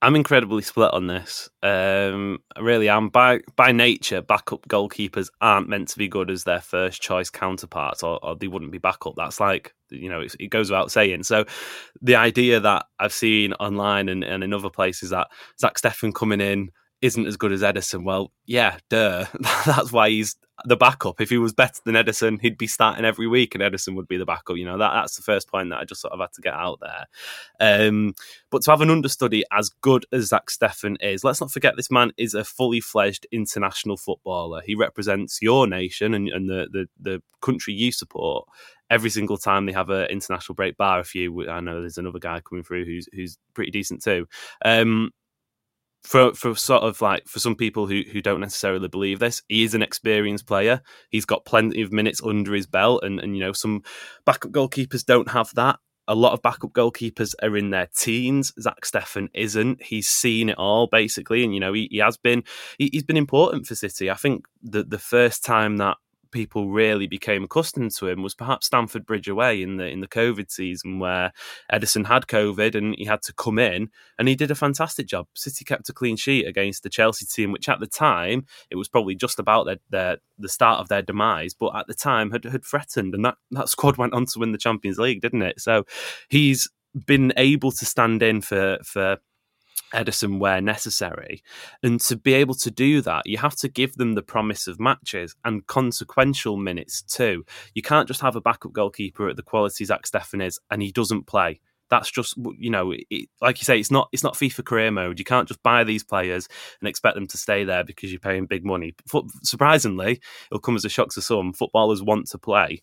I'm incredibly split on this. Um, really am. By by nature, backup goalkeepers aren't meant to be good as their first choice counterparts, or, or they wouldn't be backup. That's like you know, it goes without saying. So, the idea that I've seen online and, and in other places that Zach Steffen coming in isn't as good as Ederson. Well, yeah, duh. (laughs) That's why he's the backup. If he was better than Ederson, he'd be starting every week, and Ederson would be the backup. You know that that's the first point that I just sort of had to get out there. Um, but to have an understudy as good as Zach Steffen is, let's not forget this man is a fully fledged international footballer. He represents your nation and, and the, the the country you support every single time they have an international break. Bar a few, I know there's another guy coming through who's who's pretty decent too. Um, for for sort of like for some people who who don't necessarily believe this, he is an experienced player. He's got plenty of minutes under his belt, and and you know some backup goalkeepers don't have that. A lot of backup goalkeepers are in their teens. Zach Steffen isn't. He's seen it all basically, and you know he, he has been he, has been important for City. I think the the first time that people really became accustomed to him was perhaps Stamford Bridge away in the in the COVID season where Ederson had COVID and he had to come in and he did a fantastic job. City kept a clean sheet against the Chelsea team, which at the time it was probably just about their, their the start of their demise, but at the time had had threatened and that, that squad went on to win the Champions League, didn't it? So he's been able to stand in for for Ederson where necessary. And to be able to do that, you have to give them the promise of matches and consequential minutes too. You can't just have a backup goalkeeper at the quality Zach Steffen is and he doesn't play. That's just you know, it, like you say, it's not it's not FIFA career mode. You can't just buy these players and expect them to stay there because you're paying big money. Surprisingly, it'll come as a shock to some. Footballers want to play.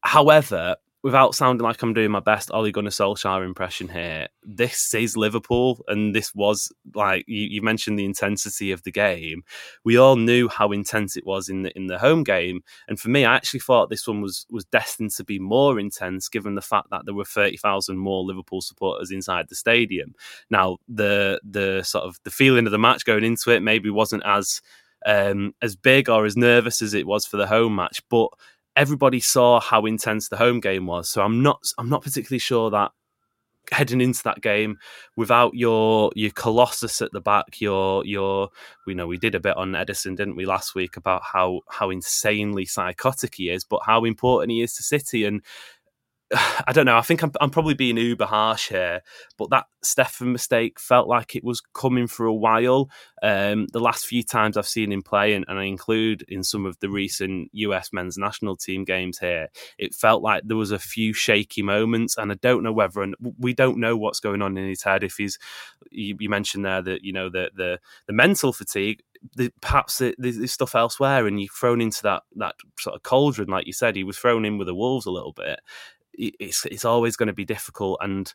However, without sounding like I'm doing my best Ole Gunnar Solskjaer impression here, this is Liverpool, and this was like you, you, mentioned the intensity of the game. We all knew how intense it was in the in the home game, and for me, I actually thought this one was was destined to be more intense, given the fact that there were thirty thousand more Liverpool supporters inside the stadium. Now, the the sort of the feeling of the match going into it maybe wasn't as um, as big or as nervous as it was for the home match, but everybody saw how intense the home game was. So I'm not I'm not particularly sure that heading into that game without your your colossus at the back, your your we know we did a bit on Ederson, didn't we, last week about how how insanely psychotic he is, but how important he is to City and (sighs) I don't know. I think I'm, I'm, probably being uber harsh here, but that Steffen mistake felt like it was coming for a while. Um, the last few times I've seen him play, and, and, I include in some of the recent US men's national team games here, it felt like there was a few shaky moments, and I don't know whether and we don't know what's going on in his head. If he's, you, you mentioned there that you know the the, the mental fatigue. The, perhaps there's stuff elsewhere, and you're thrown into that that sort of cauldron, like you said. He was thrown in with the wolves a little bit, it's it's always going to be difficult and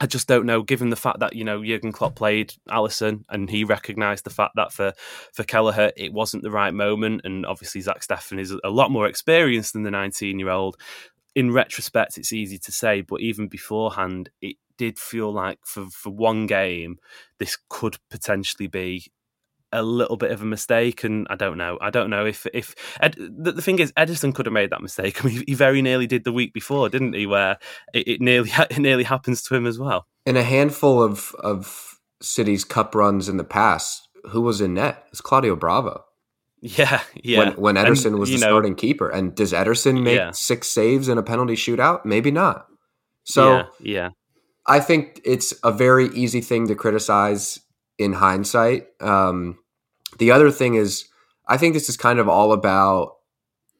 I just don't know, given the fact that you know Jurgen Klopp played Alisson and he recognised the fact that for for Kelleher it wasn't the right moment, and obviously Zach Steffen is a lot more experienced than the 19 year old. In retrospect, it's easy to say, but even beforehand, it did feel like for for one game this could potentially be a little bit of a mistake, and I don't know. I don't know if if Ed, the, the, thing is Ederson could have made that mistake. (laughs) I mean, he very nearly did the week before, didn't he? Where it, it nearly (laughs) it nearly happens to him as well. In a handful of of City's cup runs in the past, who was in net? It's Claudio Bravo. (laughs) Yeah, yeah. When, when Ederson and, was the know, starting keeper, and does Ederson make yeah. six saves in a penalty shootout? Maybe not. So yeah, yeah. I think it's a very easy thing to criticize in hindsight. Um, the other thing is, I think this is kind of all about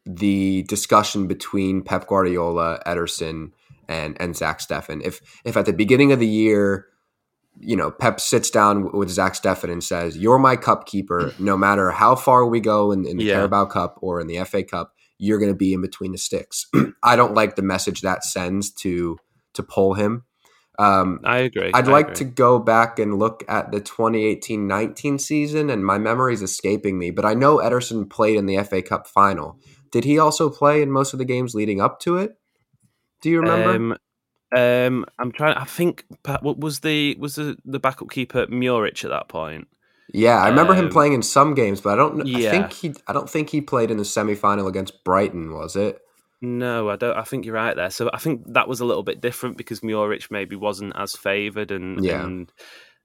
the discussion between Pep Guardiola, Ederson, and and Zach Steffen. If if at the beginning of the year, you know, Pep sits down with Zach Steffen and says, "You're my cup keeper. No matter how far we go in, in the yeah. Carabao Cup or in the FA Cup, you're going to be in between the sticks." (clears throat) I don't like the message that sends to to pull him. Um, I agree. I'd I like agree. to go back and look at the 2018-19 season, and my memory is escaping me. But I know Ederson played in the FA Cup final. Did he also play in most of the games leading up to it? Do you remember? Um, um, I'm trying. I think what was the was the, the backup keeper Muric at that point? Yeah, I remember um, him playing in some games, but I don't. Yeah. I think he. I don't think he played in the semi final against Brighton. Was it? No, I don't. I think you're right there. So I think that was a little bit different because Muric maybe wasn't as favoured and, yeah. and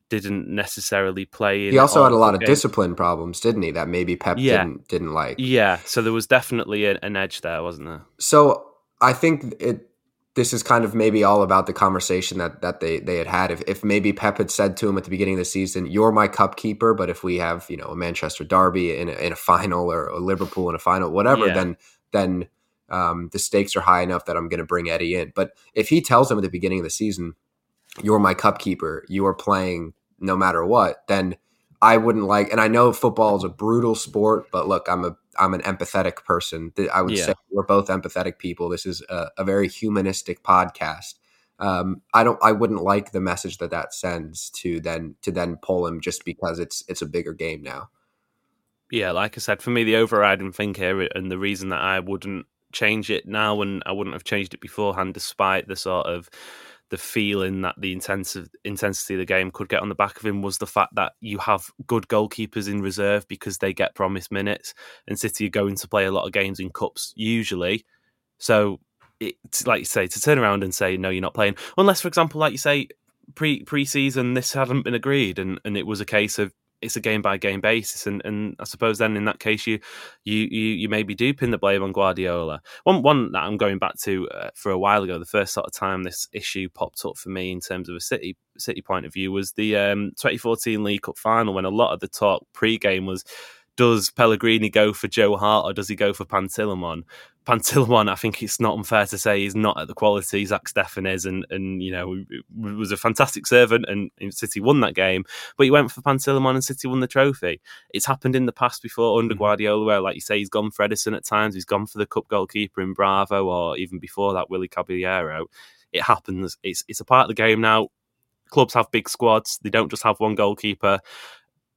didn't necessarily play. he also had a lot of discipline problems, didn't he? That maybe Pep yeah. didn't didn't like. Yeah, so there was definitely a, an edge there, wasn't there? So I think it. This is kind of maybe all about the conversation that that they they had had. If if maybe Pep had said to him at the beginning of the season, "You're my cup keeper," but if we have you know a Manchester Derby in a, in a final or a Liverpool in a final, whatever, yeah. then then um, the stakes are high enough that I'm going to bring Eddie in. But if he tells him at the beginning of the season, you're my cup keeper, you are playing no matter what, then I wouldn't like. And I know football is a brutal sport, but look, I'm a I'm an empathetic person. I would yeah. say we're both empathetic people. This is a, a very humanistic podcast. Um, I don't. I wouldn't like the message that that sends to then to then pull him just because it's it's a bigger game now. Yeah, like I said, for me, the overriding thing here and the reason that I wouldn't change it now, and I wouldn't have changed it beforehand, despite the sort of the feeling that the intensive intensity of the game could get on the back of him was the fact that you have good goalkeepers in reserve because they get promised minutes, and City are going to play a lot of games in cups usually. So, it's like you say, to turn around and say no, you're not playing, unless, for example, like you say, pre pre season this hadn't been agreed, and and it was a case of it's a game by game basis, and, and I suppose then in that case you you you, you may be duping the blame on Guardiola. One one that I'm going back to uh, for a while ago, the first sort of time this issue popped up for me in terms of a City City point of view was the um, 2014 League Cup final when a lot of the talk pre-game was does Pellegrini go for Joe Hart or does he go for Pantilimon? Pantilimon, I think it's not unfair to say he's not at the quality Zach Steffen is, and and you know was a fantastic servant, and, City won that game. But he went for Pantilimon, and City won the trophy. It's happened in the past before under mm-hmm. Guardiola, where like you say, he's gone for Ederson at times. He's gone for the cup goalkeeper in Bravo, or even before that, Willy Caballero. It happens. It's it's a part of the game now. Clubs have big squads. They don't just have one goalkeeper.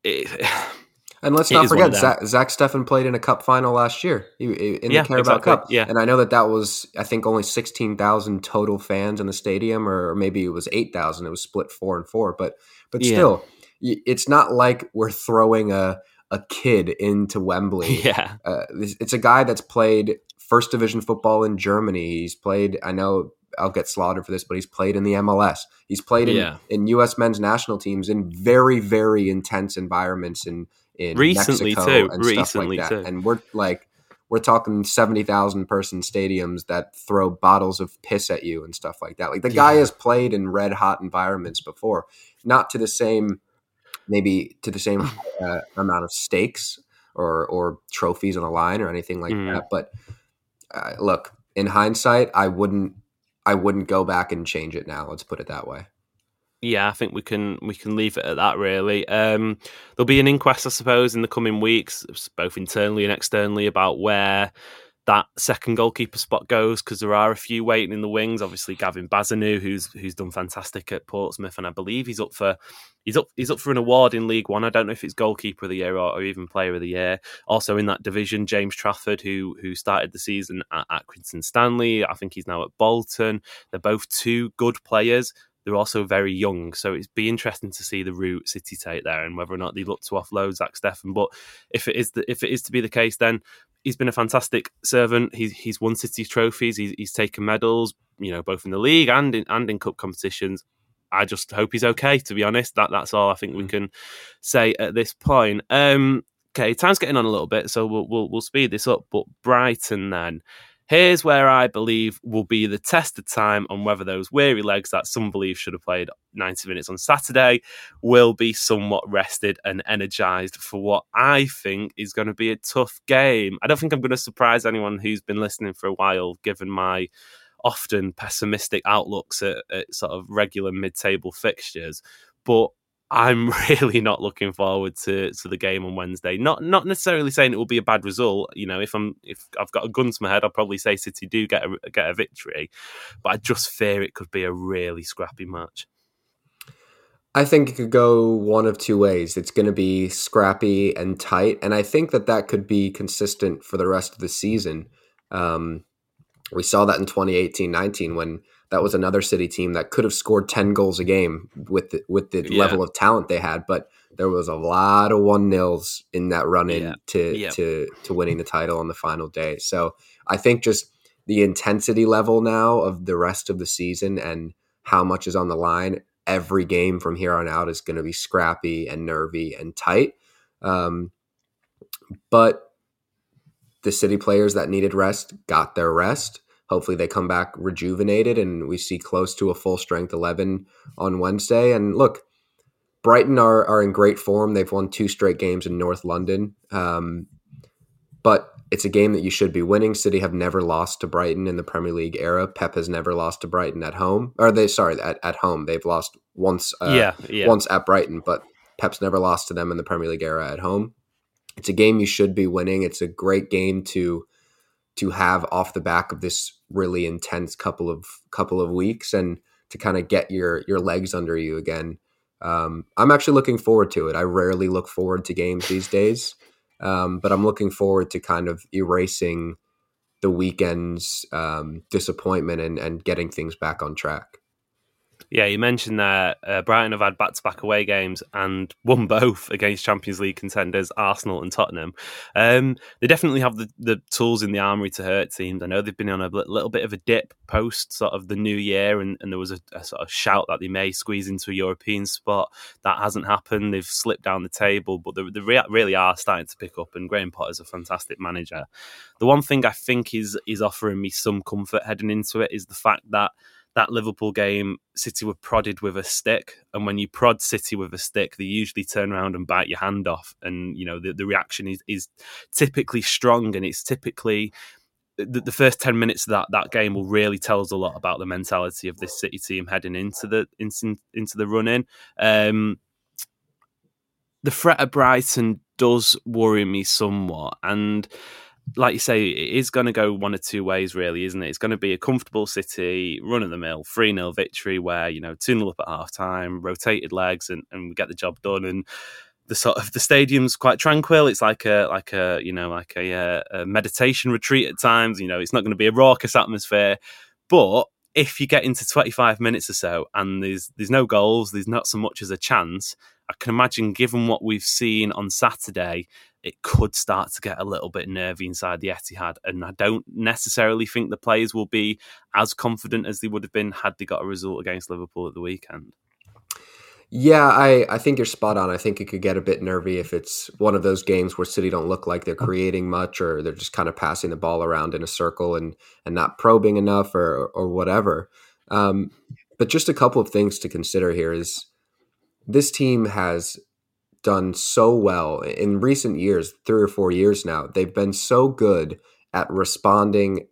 It, (sighs) (sighs) And let's not forget, Zach, Zach Steffen played in a cup final last year in yeah, the Carabao exactly. Cup. Yeah. And I know that that was, I think, only 16,000 total fans in the stadium, or maybe it was 8,000. It was split four and four. But but yeah. still, it's not like we're throwing a, a kid into Wembley. (laughs) Yeah. Uh, it's a guy that's played first division football in Germany. He's played, I know I'll get slaughtered for this, but he's played in the MLS. He's played in, yeah. in U.S. men's national teams in very, very intense environments in in recently Mexico too. and recently stuff like that. Too. And we're like we're talking 70,000 person stadiums that throw bottles of piss at you and stuff like that. Like the yeah. guy has played in red hot environments before, not to the same maybe to the same (laughs) uh, amount of stakes or or trophies on the line or anything like mm. that, but uh, look, in hindsight, I wouldn't I wouldn't go back and change it now. Let's put it that way yeah, I think we can we can leave it at that. Really, um, there'll be an inquest, I suppose, in the coming weeks, both internally and externally, about where that second goalkeeper spot goes because there are a few waiting in the wings. Obviously, Gavin Bazunu, who's who's done fantastic at Portsmouth, and I believe he's up for he's up he's up for an award in League One. I don't know if it's goalkeeper of the year or, or even player of the year. Also in that division, James Trafford, who who started the season at, at Stanley, I think he's now at Bolton. They're both two good players they're also very young, so it'd be interesting to see the route City take there and whether or not they look to offload Zach Steffen. But if it is the, if it is to be the case, then he's been a fantastic servant. He's he's won City trophies. He's, he's taken medals, you know, both in the league and in and in cup competitions. I just hope he's okay. To be honest, that that's all I think we mm. can say at this point. Um, okay, time's getting on a little bit, so we'll we'll, we'll speed this up. But Brighton then. Here's where I believe will be the test of time on whether those weary legs that some believe should have played 90 minutes on Saturday will be somewhat rested and energized for what I think is going to be a tough game. I don't think I'm going to surprise anyone who's been listening for a while, given my often pessimistic outlooks at, at sort of regular mid table fixtures. But I'm (laughs) really not looking forward to, to the game on Wednesday. Not not necessarily saying it will be a bad result. You know, if I'm if I've got a gun to my head, I'll probably say City do get a get a victory, but I just fear it could be a really scrappy match. I think it could go one of two ways. It's going to be scrappy and tight, and I think that that could be consistent for the rest of the season. Um, we saw that in 2018-19 when that was another City team that could have scored 10 goals a game with the, with the yeah. level of talent they had, but there was a lot of one nils in that run in yeah. to yep. to to winning the title on the final day. So I think just the intensity level now of the rest of the season and how much is on the line. Every game from here on out is going to be scrappy and nervy and tight. Um, but the City players that needed rest got their rest. Hopefully, they come back rejuvenated and we see close to a full strength 11 on Wednesday. And look, Brighton are, are in great form. They've won two straight games in North London. Um, but it's a game that you should be winning. City have never lost to Brighton in the Premier League era. Pep has never lost to Brighton at home. Or they sorry, at, at home. They've lost once uh, yeah, yeah. once at Brighton, but Pep's never lost to them in the Premier League era at home. It's a game you should be winning. It's a great game to to have off the back of this really intense couple of couple of weeks and to kind of get your your legs under you again. Um, I'm actually looking forward to it. I rarely look forward to games these days, um, but I'm looking forward to kind of erasing the weekend's um, disappointment and, and getting things back on track. Yeah, you mentioned that uh, Brighton have had back-to-back away games and won both against Champions League contenders Arsenal and Tottenham. Um, they definitely have the, the tools in the armory to hurt teams. I know they've been on a little bit of a dip post sort of the new year, and, and there was a, a, sort of shout that they may squeeze into a European spot. That hasn't happened. They've slipped down the table, but they, they really are starting to pick up. And Graham Potter's a fantastic manager. The one thing I think is is offering me some comfort heading into it is the fact that that Liverpool game, City were prodded with a stick, and when you prod City with a stick, they usually turn around and bite your hand off, and you know the, the reaction is is typically strong, and it's typically the, the, first 10 minutes of that, that game will really tell us a lot about the mentality of this City team heading into the into, into the run in. Um, the threat of Brighton does worry me somewhat, and like you say, it is going to go one or two ways, really, isn't it? It's going to be a comfortable City, run of the mill, 3 0 victory where, you know, 2 0 up at half time, rotated legs, and, and we get the job done. And the sort of the stadium's quite tranquil. It's like a like a you know like a, uh, a meditation retreat at times. You know, it's not going to be a raucous atmosphere, but if you get into 25 minutes or so and there's there's no goals, there's not so much as a chance. I can imagine, given what we've seen on Saturday, it could start to get a little bit nervy inside the Etihad. And I don't necessarily think the players will be as confident as they would have been had they got a result against Liverpool at the weekend. Yeah, I, I think you're spot on. I think it could get a bit nervy if it's one of those games where City don't look like they're creating much or they're just kind of passing the ball around in a circle and, and not probing enough or, or whatever. Um, but just a couple of things to consider here is this team has done so well in recent years, three or four years now. They've been so good at responding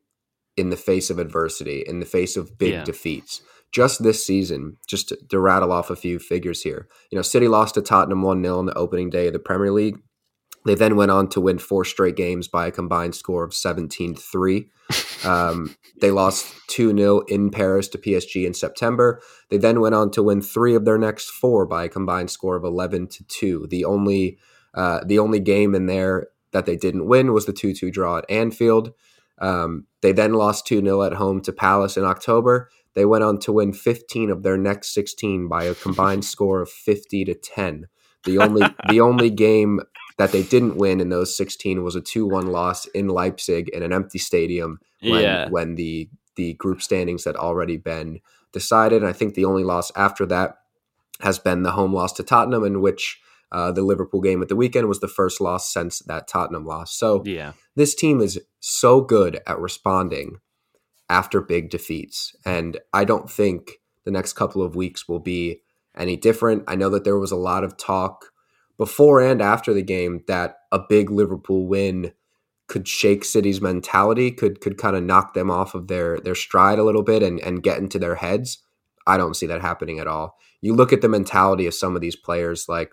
in the face of adversity, in the face of big yeah. defeats. Just this season, just to, to, rattle off a few figures here. You know, City lost to Tottenham 1 0 in the opening day of the Premier League. They then went on to win four straight games by a combined score of 17 3. Um, they lost 2 0 in Paris to PSG in September. They then went on to win three of their next four by a combined score of 11 to 2. The only, uh, the only game in there that they didn't win was the 2 2 draw at Anfield. Um, they then lost 2 0 at home to Palace in October. They went on to win 15 of their next 16 by a combined score of 50 to 10. The only (laughs) the only game that they didn't win in those 16 was a 2-1 loss in Leipzig in an empty stadium when, yeah. when the the group standings had already been decided. And I think the only loss after that has been the home loss to Tottenham, in which uh, the Liverpool game at the weekend was the first loss since that Tottenham loss. So yeah. this team is so good at responding after big defeats. And I don't think the next couple of weeks will be any different. I know that there was a lot of talk before and after the game that a big Liverpool win could shake City's mentality, could could kind of knock them off of their their stride a little bit and and get into their heads. I don't see that happening at all. You look at the mentality of some of these players like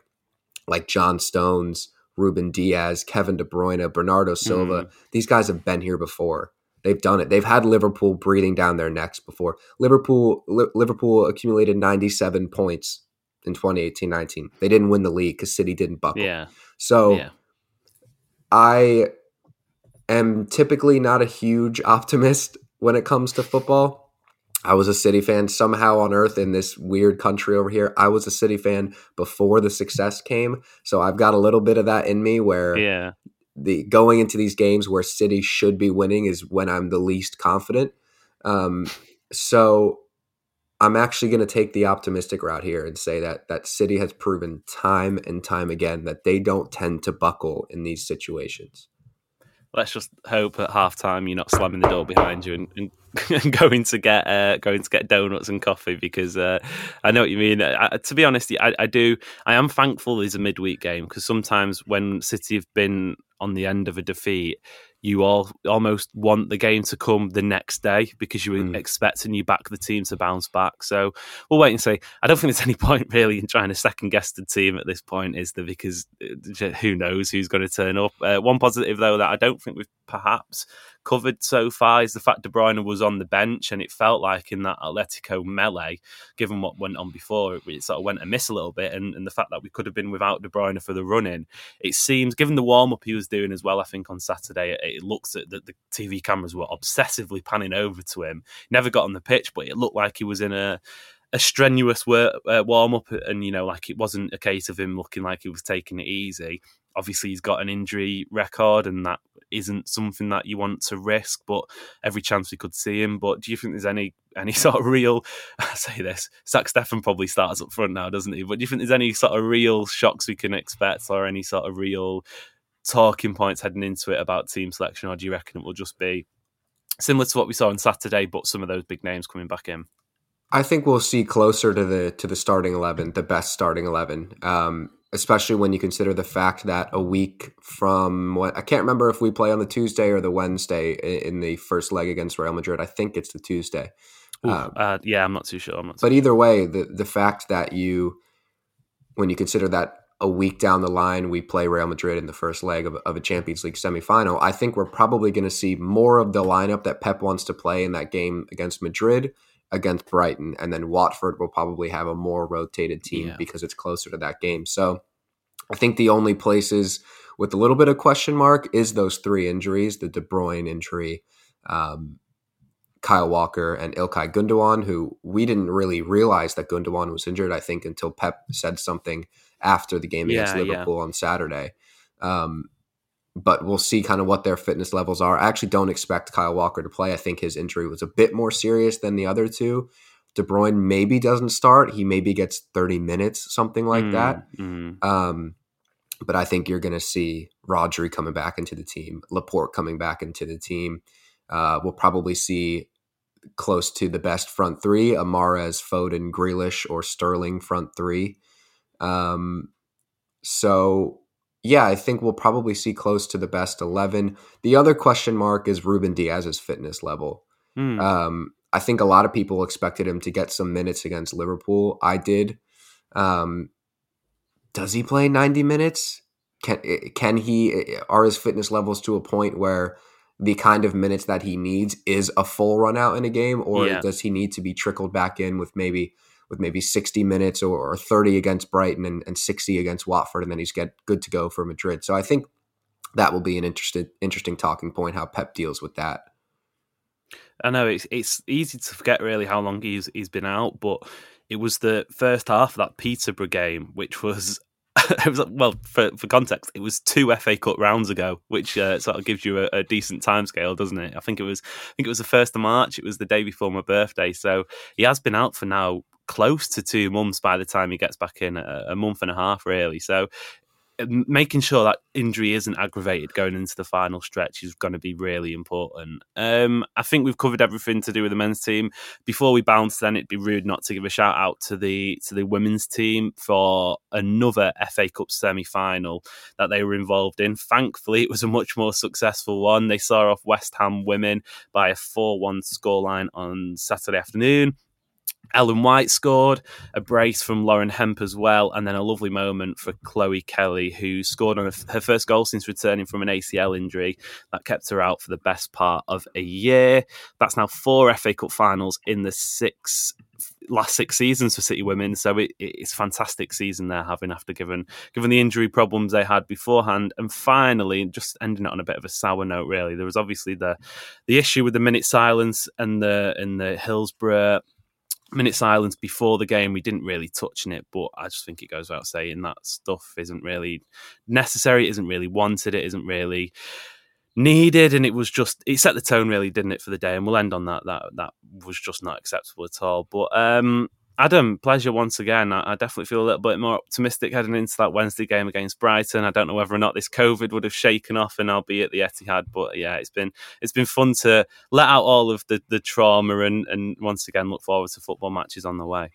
like John Stones, Ruben Dias, Kevin De Bruyne, Bernardo Silva. Mm. These guys have been here before. They've done it. They've had Liverpool breathing down their necks before. Liverpool Liverpool accumulated 97 points in 2018-19. They didn't win the league because City didn't buckle. Yeah. So yeah. I am typically not a huge optimist when it comes to football. I was a City fan somehow on earth in this weird country over here. I was a City fan before the success came. So I've got a little bit of that in me where yeah. the going into these games where City should be winning is when I'm the least confident. Um, so I'm actually going to take the optimistic route here and say that that City has proven time and time again that they don't tend to buckle in these situations. Let's just hope at halftime you're not slamming the door behind you and, and, (laughs) and going to get uh, going to get donuts and coffee because uh, I know what you mean. I, to be honest, I, I do. I am thankful it's a midweek game because sometimes when City have been on the end of a defeat, you all almost want the game to come the next day because you were mm. expecting you back the team to bounce back. So we'll wait and see. I don't think there's (laughs) any point really in trying to second guess the team at this point, is there? Because uh, who knows who's going to turn up. Uh, one positive though that I don't think we've perhaps covered so far is the fact De Bruyne was on the bench, and it felt like in that Atletico melee, given what went on before, it sort of went amiss a little bit, and, and the fact that we could have been without De Bruyne for the running, it seems, given the warm up he was doing as well, I think on Saturday, it, it looks at the, the TV cameras were obsessively panning over to him. Never got on the pitch, but it looked like he was in a a strenuous uh, warm up, and you know, like it wasn't a case of him looking like he was taking it easy. Obviously, he's got an injury record, and that isn't something that you want to risk. But every chance we could see him. But do you think there's any any (laughs) sort of real? (laughs) I say this, Zach Steffen probably starts up front now, doesn't he? But do you think there's any sort of real shocks we can expect, or any sort of real talking points heading into it about team selection, or do you reckon it will just be similar to what we saw on Saturday, but some of those big names coming back in? I think we'll see closer to the to the starting eleven, the best starting eleven. Um, especially when you consider the fact that a week from what I can't remember if we play on the Tuesday or the Wednesday in the first leg against Real Madrid. I think it's the Tuesday. Ooh, um, uh, yeah, I'm not too sure. Not too but either way, the the fact that you, when you consider that a week down the line we play Real Madrid in the first leg of, of a Champions League semifinal, I think we're probably going to see more of the lineup that Pep wants to play in that game against Madrid against Brighton, and then Watford will probably have a more rotated team yeah. because it's closer to that game. So I think the only places with a little bit of question mark is those three injuries: the De Bruyne injury, um, Kyle Walker, and Ilkay Gundogan. Who we didn't really realize that Gundogan was injured. I think until Pep said something after the game against Liverpool yeah. on Saturday. Um, but we'll see kind of what their fitness levels are. I actually don't expect Kyle Walker to play. I think his injury was a bit more serious than the other two. De Bruyne maybe doesn't start. He maybe gets 30 minutes, something like mm, that. Mm. Um, but I think you're going to see Rodri coming back into the team, Laporte coming back into the team. Uh, we'll probably see close to the best front three: Mahrez, Foden, Grealish, or Sterling front three. Um, so yeah, I think we'll probably see close to the best 11. The other question mark is Ruben Dias's fitness level. Mm. Um, I think a lot of people expected him to get some minutes against Liverpool. I did. Um, does he play 90 minutes? Can can he are his fitness levels to a point where the kind of minutes that he needs is a full run out in a game or yeah. does he need to be trickled back in with maybe with maybe 60 minutes or, or 30 against Brighton and, and 60 against Watford, and then he's get good to go for Madrid. So I think that will be an interesting interesting talking point how Pep deals with that. I know it's it's easy to forget really how long he's he's been out, but it was the first half of that Peterborough game, which was (laughs) it was well for, for context it was two fa cup rounds ago which uh, sort of gives you a, a decent time scale doesn't it i think it was i think it was the first of march it was the day before my birthday so he has been out for now close to two months by the time he gets back in, a, a month and a half, really. So making sure that injury isn't aggravated going into the final stretch is going to be really important. Um, I think we've covered everything to do with the men's team. Before we bounce, then it'd be rude not to give a shout out to the to the women's team for another FA Cup semi final that they were involved in. Thankfully, it was a much more successful one. They saw off West Ham women by a four one scoreline on Saturday afternoon. Ellen White scored, a brace from Lauren Hemp as well, and then a lovely moment for Chloe Kelly, who scored on her first goal since returning from an ACL injury that kept her out for the best part of a year. That's now four FA Cup finals in the six last six seasons for City women. So it, it's fantastic season they're having after given given the injury problems they had beforehand. And finally, just ending it on a bit of a sour note, really. There was obviously the the issue with the minute silence and the and the Hillsborough minute silence before the game we didn't really touch on it but i just think it goes without saying that stuff isn't really necessary it isn't really wanted it isn't really needed and it was just it set the tone really didn't it for the day? And we'll end on that that that was just not acceptable at all. But um Adam, pleasure once again. I, I, definitely feel a little bit more optimistic heading into that Wednesday game against Brighton. I don't know whether or not this COVID would have shaken off and I'll be at the Etihad, but yeah, it's been it's been fun to let out all of the, the trauma and, and once again look forward to football matches on the way.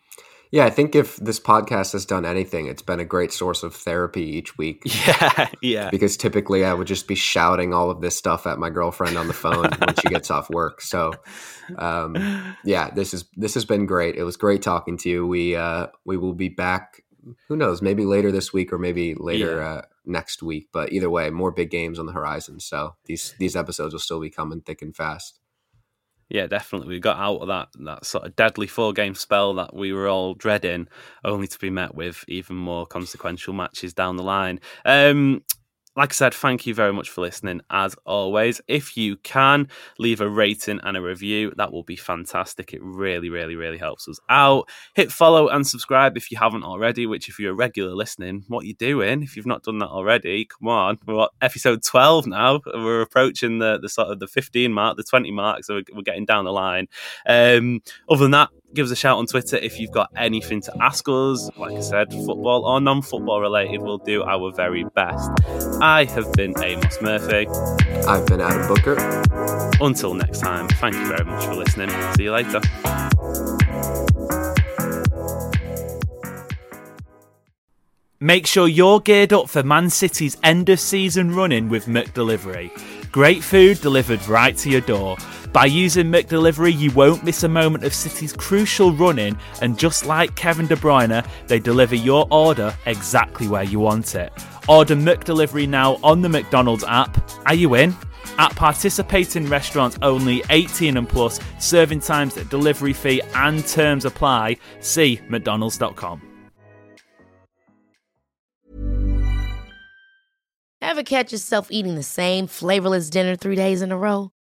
Yeah, I think if this podcast has done anything, it's been a great source of therapy each week. (laughs) Yeah, yeah. Because typically I would just be shouting all of this stuff at my girlfriend on the phone (laughs) when she gets off work. So, um, yeah, this is this has been great. It was great talking to you. We uh, we will be back. Who knows? Maybe later this week or maybe later yeah. uh, next week. But either way, more big games on the horizon. So these these episodes will still be coming thick and fast. Yeah, definitely. We got out of that that sort of deadly four game spell that we were all dreading, only to be met with even more consequential matches down the line. Um, like I said, thank you very much for listening. As always, if you can leave a rating and a review, that will be fantastic. It really, really, really helps us out. Hit follow and subscribe if you haven't already. Which, if you're a regular listening, what you doing? If you've not done that already, come on. We're what, episode twelve now. We're approaching the the sort of the fifteen mark, the twenty mark, so we're, we're getting down the line. Um, other than that, give us a shout on Twitter if you've got anything to ask us. Like I said, football or non football related, we'll do our very best. I have been Amos Murphy. I've been Adam Booker. Until next time, thank you very much for listening. See you later. Make sure you're geared up for Man City's end of season running with McDelivery. Great food delivered right to your door. By using McDelivery, you won't miss a moment of City's crucial running, and just like Kevin De Bruyne, they deliver your order exactly where you want it. Order McDelivery now on the McDonald's app. Are you in? At participating restaurants only 18 and plus, serving times, delivery fee, and terms apply. See McDonald's.com. Ever catch yourself eating the same flavorless dinner three days in a row?